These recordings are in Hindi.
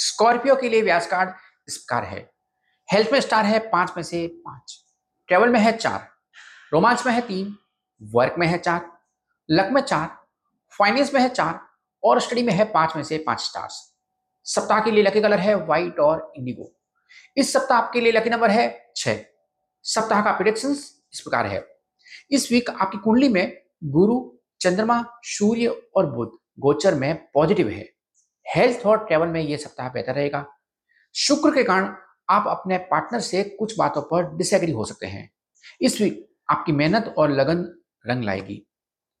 स्कॉर्पियो के लिए व्यास कार्ड इस प्रकार है। हेल्थ में स्टार है पाँच में से पाँच। ट्रेवल में है चार। रोमांच में है तीन। वर्क में है चार। लक में चार। फाइनेंस में है चार। और स्टडी में है पाँच में से पाँच स्टार्स। सप्ताह के लिए लकी कलर है व्हाइट और इंडिगो। इस सप्ताह आपके लिए लकी नंबर है छह। सप्ताह का प्रिडिक्शन इस प्रकार है। इस वीक आपकी कुंडली में गुरु, चंद्रमा, सूर्य और बुध गोचर में पॉजिटिव है। हेल्थ और ट्रेवल में यह सप्ताह बेहतर रहेगा। शुक्र के कारण आप अपने पार्टनर से कुछ बातों पर डिसएग्री हो सकते हैं। इस वीक आपकी मेहनत और लगन रंग लाएगी।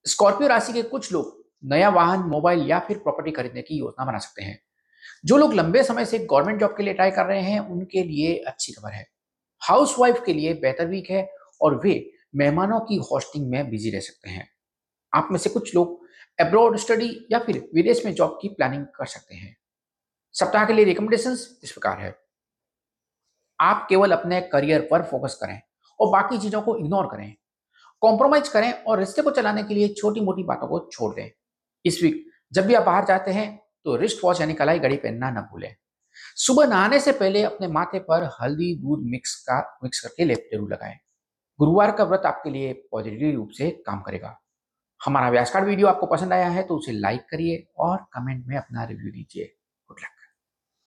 स्कॉर्पियो राशि के कुछ लोग नया वाहन मोबाइल या फिर प्रॉपर्टी खरीदने की योजना बना सकते हैं। जो लोग लंबे समय से गवर्नमेंट जॉब के लिए ट्राई कर रहे हैं, उनके लिए अच्छी खबर है। हाउसवाइफ के लिए बेहतर वीक है और वे मेहमानों की होस्टिंग में बिज़ी रह सकते हैं। आप में से कुछ लोग अब्रॉड स्टडी या फिर विदेश में जॉब की प्लानिंग कर सकते हैं। सप्ताह के लिए रिकमेंडेशन इस प्रकार है। आप केवल अपने करियर पर फोकस करें और बाकी चीज़ों को इग्नोर करें। कॉम्प्रोमाइज करें और रिश्ते को चलाने के लिए छोटी मोटी बातों को छोड़ दें। इस वीक जब भी आप बाहर जाते हैं तो रिस्ट वॉच यानी कलाई घड़ी पहनना न भूलें। सुबह नहाने से पहले अपने माथे पर हल्दी, दूध मिक्स का मिक्स करके लेप ज़रूर लगाएँ। गुरुवार का व्रत आपके लिए पॉजिटिव रूप से काम करेगा। हमारा व्यास कार्ड वीडियो आपको पसंद आया है तो उसे लाइक करिए और कमेंट में अपना रिव्यू दीजिए।